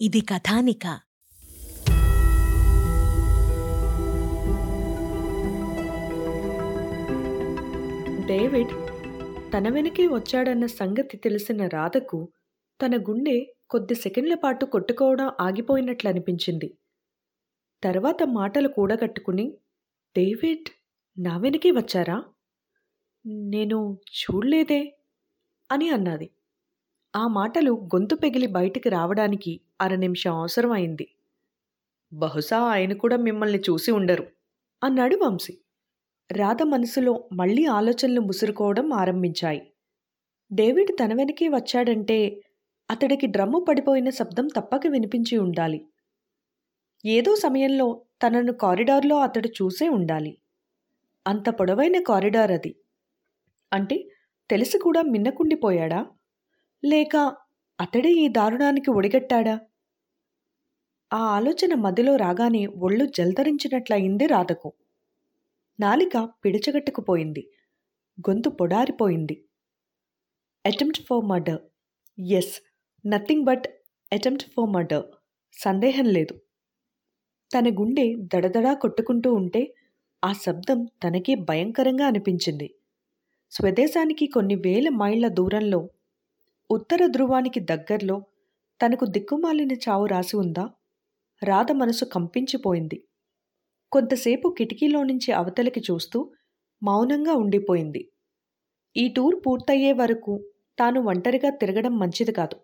ఇది కథానిక. డేవిడ్ తన వెనకే వచ్చాడన్న సంగతి తెలిసిన రాధకు తన గుండె కొద్ది సెకండ్ల పాటు కొట్టుకోవడం ఆగిపోయినట్లు అనిపించింది తర్వాత మాటలు కూడగట్టుకుని డేవిడ్ నా వెనకే వచ్చారా? నేను చూడలేదే అని అన్నది. ఆ మాటలు గొంతు పెగిలి బయటికి రావడానికి అర నిమిషం అవసరమైంది. బహుశా ఆయన కూడా మిమ్మల్ని చూసి ఉండరు అన్నాడు వంశీ. రాధ మనసులో మళ్ళీ ఆలోచనలు ముసురుకోవడం ఆరంభించాయి. డేవిడ్ తన వెనకే వచ్చాడంటే అతడికి డ్రమ్ము పడిపోయిన శబ్దం తప్పక వినిపించి ఉండాలి. ఏదో సమయంలో తనను కారిడార్లో అతడు చూసే ఉండాలి. అంత పొడవైన కారిడార్ అది. అంటే తెలిసి కూడా మిన్నకుండిపోయాడా? లేక అతడే ఈ దారుణానికి ఒడిగట్టాడా? ఆ ఆలోచన మదిలో రాగానే ఒళ్ళు జల్దరించినట్లయింది రాధకు. నాలిక పిడిచగట్టుకుపోయింది. గొంతు పొడారిపోయింది. Attempt for murder is nothing but attempt for murder సందేహం లేదు. తన గుండె దడదడా కొట్టుకుంటూ ఉంటే ఆ శబ్దం తనకే భయంకరంగా అనిపించింది. స్వదేశానికి కొన్ని వేల మైళ్ళ దూరంలో ఉత్తర ధ్రువానికి దగ్గర్లో తనకు దిక్కుమాలిన చావు రాసి ఉందా? రాధ మనసు కంపించిపోయింది. కొంతసేపు కిటికీలో నుంచి అవతలికి చూస్తూ మౌనంగా ఉండిపోయింది. ఈ టూర్ పూర్తయ్యే వరకు తాను ఒంటరిగా తిరగడం మంచిది కాదు.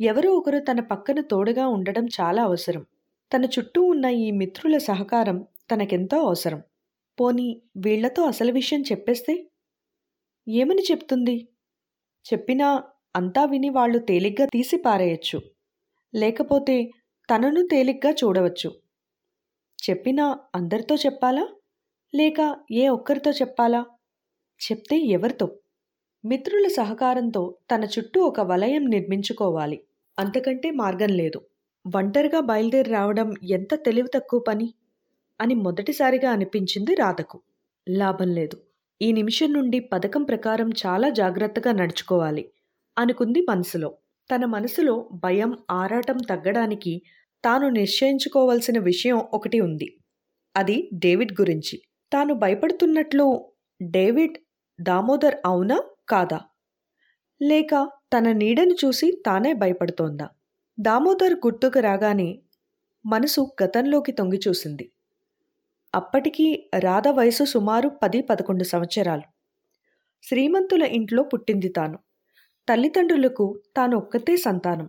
ఎవరో ఒకరు తన పక్కన తోడుగా ఉండడం చాలా అవసరం. తన చుట్టూ ఉన్న ఈ మిత్రుల సహకారం తనకెంతో అవసరం. పోనీ వీళ్ళతో అసలు విషయం చెప్పేస్తే? ఏమని చెప్తుంది? చెప్పినా అంతా విని వాళ్ళు తేలిగ్గా తీసి పారేయచ్చు. లేకపోతే తనను తేలిగ్గా చూడవచ్చు. చెప్పినా అందరితో చెప్పాలా? లేక ఏ ఒక్కరితో చెప్పాలా? చెప్తే ఎవరితో? మిత్రుల సహకారంతో తన చుట్టూ ఒక వలయం నిర్మించుకోవాలి. అంతకంటే మార్గం లేదు. ఒంటరిగా బయలుదేరి రావడం ఎంత తెలివి తక్కువ పని? అని మొదటిసారిగా అనిపించింది రాధకు. లాభం లేదు. ఈ నిమిషం నుండి పథకం ప్రకారం చాలా జాగ్రత్తగా నడుచుకోవాలి. అనుకుంది మనసులో. తన మనసులో భయం ఆరాటం తగ్గడానికి తాను నిశ్చయించుకోవలసిన విషయం ఒకటి ఉంది. అది డేవిడ్ గురించి. తాను భయపడుతున్నట్లు డేవిడ్ దామోదర్ అవునా కాదా? లేక తన నీడను చూసి తానే భయపడుతోందా? దామోదర్ గుర్తుకు రాగానే మనసు గతంలోకి తొంగిచూసింది అప్పటికీ రాధ వయసు సుమారు పది పదకొండు సంవత్సరాలు. శ్రీమంతుల ఇంట్లో పుట్టింది తాను. తల్లిదండ్రులకు తాను ఒక్కతే సంతానం.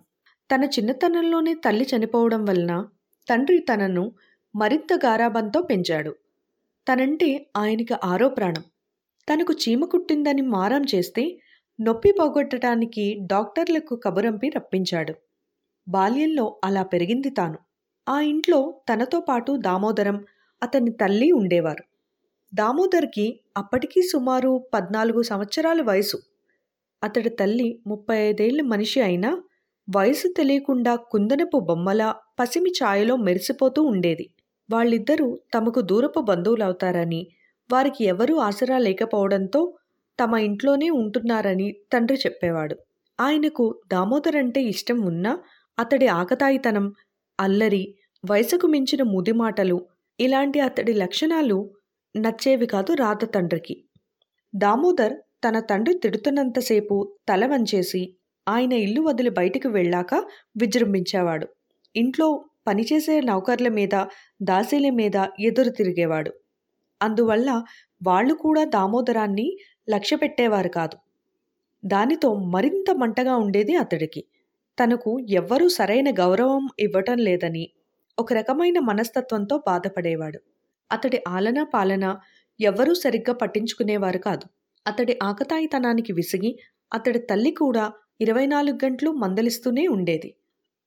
తన చిన్నతనంలోనే తల్లి చనిపోవడం వలన తండ్రి తనను మరింత గారాబంతో పెంచాడు. తనంటే ఆయనకి ఆరో ప్రాణం. తనకు చీమ కుట్టిందని మారం చేస్తే నొప్పి పోగొట్టడానికి డాక్టర్లకు కబురంపి రప్పించాడు. బాల్యంలో అలా పెరిగింది తాను. ఆ ఇంట్లో తనతో పాటు దామోదరం అతని తల్లి ఉండేవారు. దామోదర్కి అప్పటికీ సుమారు పద్నాలుగు సంవత్సరాల వయసు. అతడి తల్లి ముప్పై ఐదేళ్ళ మనిషి అయినా వయసు తెలియకుండా కుందనపు బొమ్మల పసిమి ఛాయలో మెరిసిపోతూ ఉండేది. వాళ్ళిద్దరూ తమకు దూరపు బంధువులవుతారని వారికి ఎవరూ ఆసరా లేకపోవడంతో తమ ఇంట్లోనే ఉంటున్నారని తండ్రి చెప్పేవాడు. ఆయనకు దామోదర్ అంటే ఇష్టం ఉన్నా అతడి ఆకతాయితనం అల్లరి వయసుకు మించిన ముదిమాటలు ఇలాంటి అతడి లక్షణాలు నచ్చేవి కాదు రాత తండ్రికి. దామోదర్ తన తండ్రి తిడుతున్నంతసేపు తల వంచేసి ఆయన ఇల్లు వదిలి బయటికి వెళ్ళాక విజృంభించేవాడు. ఇంట్లో పనిచేసే నౌకర్ల మీద దాసీల మీద ఎదురు తిరిగేవాడు. అందువల్ల వాళ్ళు కూడా దామోదరాన్ని లక్ష్య పెట్టేవారు కాదు. దానితో మరింత మంటగా ఉండేది అతడికి. తనకు ఎవ్వరూ సరైన గౌరవం ఇవ్వటం లేదని ఒక రకమైన మనస్తత్వంతో బాధపడేవాడు. అతడి ఆలన పాలన ఎవ్వరూ సరిగ్గా పట్టించుకునేవారు కాదు. అతడి ఆకతాయితనానికి విసిగి అతడి తల్లి కూడా ఇరవై నాలుగు గంటలు మందలిస్తూనే ఉండేది.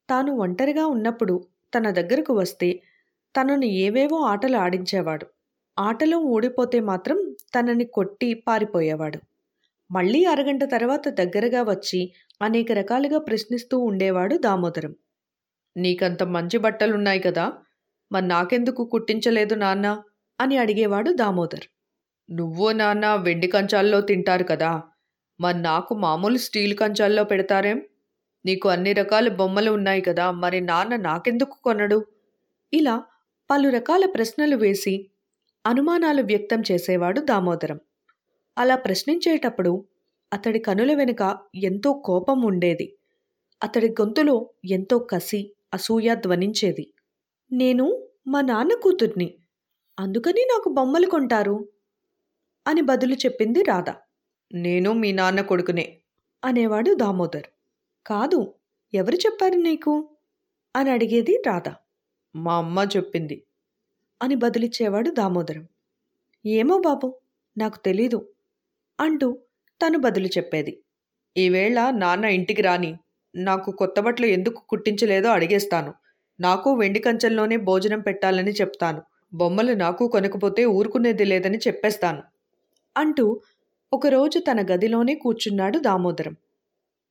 తాను ఒంటరిగా ఉన్నప్పుడు తన దగ్గరకు వస్తే తనను ఏవేవో ఆటలు ఆడించేవాడు. ఆటలో ఓడిపోతే మాత్రం తనని కొట్టి పారిపోయేవాడు. మళ్ళీ అరగంట తర్వాత దగ్గరగా వచ్చి అనేక రకాలుగా ప్రశ్నిస్తూ ఉండేవాడు దామోదరం. నీకంత మంచి బట్టలున్నాయి కదా! మరి నాకెందుకు కుట్టించలేదు నాన్న అని అడిగేవాడు దామోదర్. నువ్వు నాన్న వెండి కంచాల్లో తింటారు కదా. మరి నాకు మామూలు స్టీల్ కంచాల్లో పెడతారేం? నీకు అన్ని రకాల బొమ్మలు ఉన్నాయి కదా మరి నాన్న నాకెందుకు కొనడు? ఇలా పలు రకాల ప్రశ్నలు వేసి అనుమానాలు వ్యక్తం చేసేవాడు దామోదరం. అలా ప్రశ్నించేటప్పుడు అతడి కనుల వెనుక ఎంతో కోపం ఉండేది. అతడి గొంతులో ఎంతో కసి అసూయ ధ్వనించేది. నేను మా నాన్న కూతుర్ని. అందుకని నాకు బొమ్మలు కొంటారు. అని బదులు చెప్పింది రాధ. నేను మీ నాన్న కొడుకునే. అనేవాడు దామోదర్. కాదు ఎవరు చెప్పారు నీకు? అని అడిగేది రాధ. మా అమ్మ చెప్పింది. అని బదులిచ్చేవాడు దామోదరం. ఏమో బాబు నాకు తెలీదు అంటూ తను బదులు చెప్పేది. ఈవేళ నాన్న ఇంటికి రాని నాకు కొత్త బట్టలు ఎందుకు కుట్టించలేదో అడిగేస్తాను. నాకు వెండి కంచెల్లోనే భోజనం పెట్టాలని చెప్తాను. బొమ్మలు నాకు కొనకపోతే ఊరుకునేది లేదని చెప్పేస్తాను. అంటూ ఒకరోజు తన గదిలోనే కూర్చున్నాడు దామోదరం.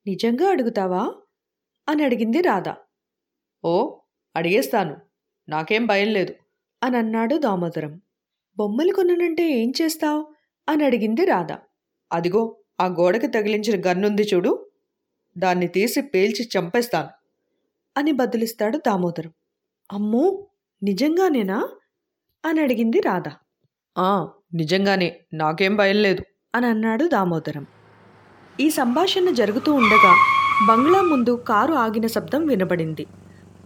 నిజంగా అడుగుతావా? అని అడిగింది రాధ. ఓ అడిగేస్తాను. నాకేం భయం లేదు. అని అన్నాడు దామోదరం. బొమ్మలు కొననంటే ఏం చేస్తావు? అని అడిగింది రాధ. అదిగో ఆ గోడకి తగిలించిన గన్నుంది చూడు. దాన్ని తీసి పేల్చి చంపేస్తాను. అని బదులిస్తాడు దామోదరం. అమ్మో నిజంగానేనా? అని అడిగింది రాధ. ఆ నిజంగానే నాకేం భయం లేదు. అని అన్నాడు దామోదరం. ఈ సంభాషణ జరుగుతూ ఉండగా బంగ్లా ముందు కారు ఆగిన శబ్దం వినబడింది.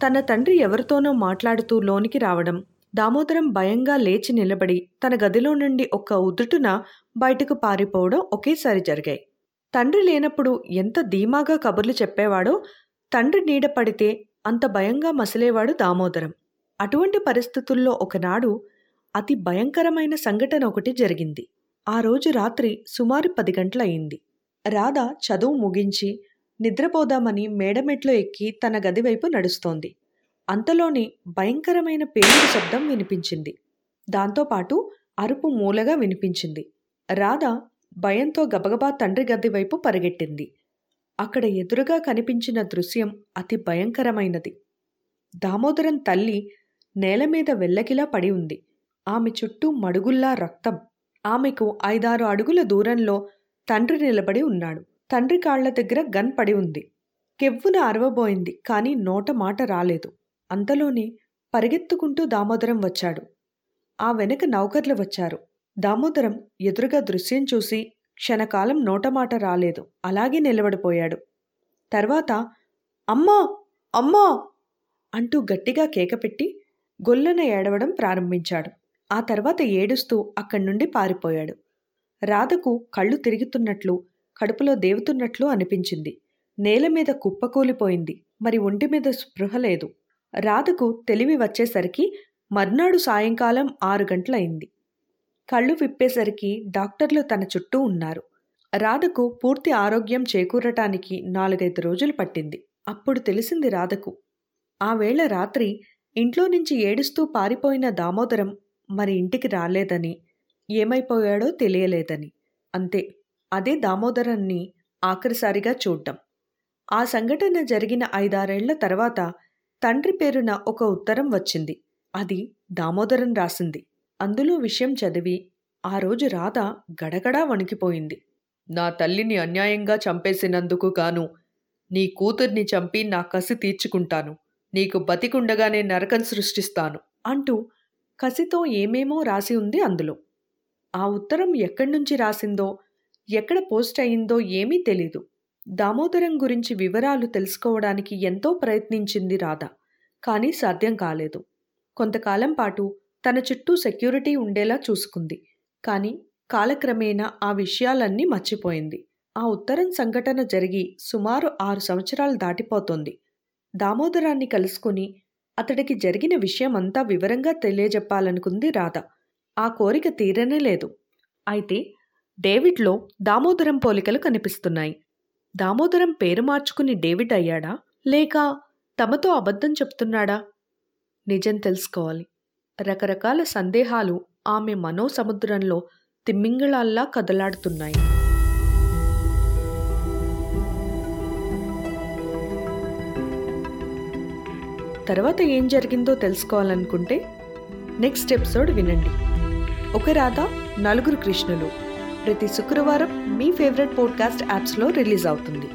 తన తండ్రి ఎవరితోనో మాట్లాడుతూ లోనికి రావడం దామోదరం భయంగా లేచి నిలబడి తన గదిలో నుండి ఒక్క ఉదుటున బయటకు పారిపోవడం ఒకేసారి జరిగాయి. తండ్రి లేనప్పుడు ఎంత ధీమాగా కబుర్లు చెప్పేవాడో తండ్రి నీడ పడితే అంత భయంగా మసిలేవాడు దామోదరం. అటువంటి పరిస్థితుల్లో ఒకనాడు అతి భయంకరమైన సంఘటన ఒకటి జరిగింది. ఆ రోజు రాత్రి సుమారు పది గంటలయింది రాధ చదువు ముగించి నిద్రపోదామని మేడమెట్లో ఎక్కి తన గది వైపు నడుస్తోంది. అంతలోనే భయంకరమైన పేలుడు శబ్దం వినిపించింది. దాంతోపాటు అరుపు మూలగా వినిపించింది. రాధ భయంతో గబగబా తండ్రి గది వైపు పరిగెట్టింది. అక్కడ ఎదురుగా కనిపించిన దృశ్యం అతి భయంకరమైనది. దామోదరం తల్లి నేల మీద వెల్లకిలా పడి ఉంది. ఆమె చుట్టూ మడుగుల్లా రక్తం. ఆమెకు ఐదారు అడుగుల దూరంలో తండ్రి నిలబడి ఉన్నాడు. తండ్రి కాళ్ళ దగ్గర గన్ పడి ఉంది. కెవ్వున అరవబోయింది కానీ నోట మాట రాలేదు. అంతలోనే పరిగెత్తుకుంటూ దామోదరం వచ్చాడు. ఆ వెనక నౌకర్లు వచ్చారు. దామోదరం ఎదురుగా దృశ్యం చూసి క్షణకాలం నోటమాట రాలేదు. అలాగే నిలబడిపోయాడు. తర్వాత అమ్మా! అమ్మా! అంటూ గట్టిగా కేకపెట్టి గొల్లన ఏడవడం ప్రారంభించాడు. ఆ తర్వాత ఏడుస్తూ అక్కడి నుండి పారిపోయాడు. రాధకు కళ్ళు తిరుగుతున్నట్లు కడుపులో దేవుతున్నట్లు అనిపించింది. నేల మీద కుప్పకూలిపోయింది మరి ఒంటి మీద స్పృహ లేదు. రాధకు తెలివి వచ్చేసరికి మర్నాడు సాయంకాలం ఆరు గంటలయింది. కళ్ళు విప్పేసరికి డాక్టర్లు తన చుట్టూ ఉన్నారు. రాధకు పూర్తి ఆరోగ్యం చేకూరటానికి నాలుగైదు రోజులు పట్టింది. అప్పుడు తెలిసింది రాధకు. ఆ వేళ రాత్రి ఇంట్లో నుంచి ఏడుస్తూ పారిపోయిన దామోదరం మరి ఇంటికి రాలేదని ఏమైపోయాడో తెలియలేదని. అంతే అదే దామోదరాన్ని ఆఖరిసారిగా చూడ్డం. ఆ సంఘటన జరిగిన ఐదారేళ్ళ తర్వాత తండ్రి పేరున ఒక ఉత్తరం వచ్చింది. అది దామోదరం రాసింది. అందులో విషయం చదివి ఆ రోజు రాధ గడగడా వణికిపోయింది. నా తల్లిని అన్యాయంగా చంపేసినందుకు గాను నీ కూతుర్ని చంపి నా కసి తీర్చుకుంటాను. నీకు బతికుండగానే నరకం సృష్టిస్తాను అంటూ కసితో ఏమేమో రాసి ఉంది అందులో. ఆ ఉత్తరం ఎక్కడి నుంచి రాసిందో ఎక్కడ పోస్ట్ అయిందో ఏమీ తెలీదు. దామోదరం గురించి వివరాలు తెలుసుకోవడానికి ఎంతో ప్రయత్నించింది రాధ కానీ సాధ్యం కాలేదు. కొంతకాలం పాటు తన చుట్టూ సెక్యూరిటీ ఉండేలా చూసుకుంది కానీ కాలక్రమేణా ఆ విషయాలన్నీ మర్చిపోయింది. ఆ ఉత్తరం సంఘటన జరిగి సుమారు ఆరు సంవత్సరాలు దాటిపోతోంది. దామోదరాన్ని కలుసుకుని అతడికి జరిగిన విషయమంతా వివరంగా తెలియజెప్పాలనుకుంది రాధ. ఆ కోరిక తీరనే లేదు. అయితే డేవిడ్లో దామోదరం పోలికలు కనిపిస్తున్నాయి. దామోదరం పేరు మార్చుకుని డేవిడ్ అయ్యాడా? లేక తమతో అబద్ధం చెప్తున్నాడా? నిజం తెలుసుకోవాలి. రకరకాల సందేహాలు ఆమె మనోసముద్రంలో తిమ్మింగళాల్లా కదలాడుతున్నాయి. తర్వాత ఏం జరిగిందో తెలుసుకోవాలనుకుంటే నెక్స్ట్ ఎపిసోడ్ వినండి. ఒక రాధ నలుగురు కృష్ణులు. ప్రతి శుక్రవారం మీ ఫేవరెట్ పాడ్కాస్ట్ యాప్స్లో రిలీజ్ అవుతుంది.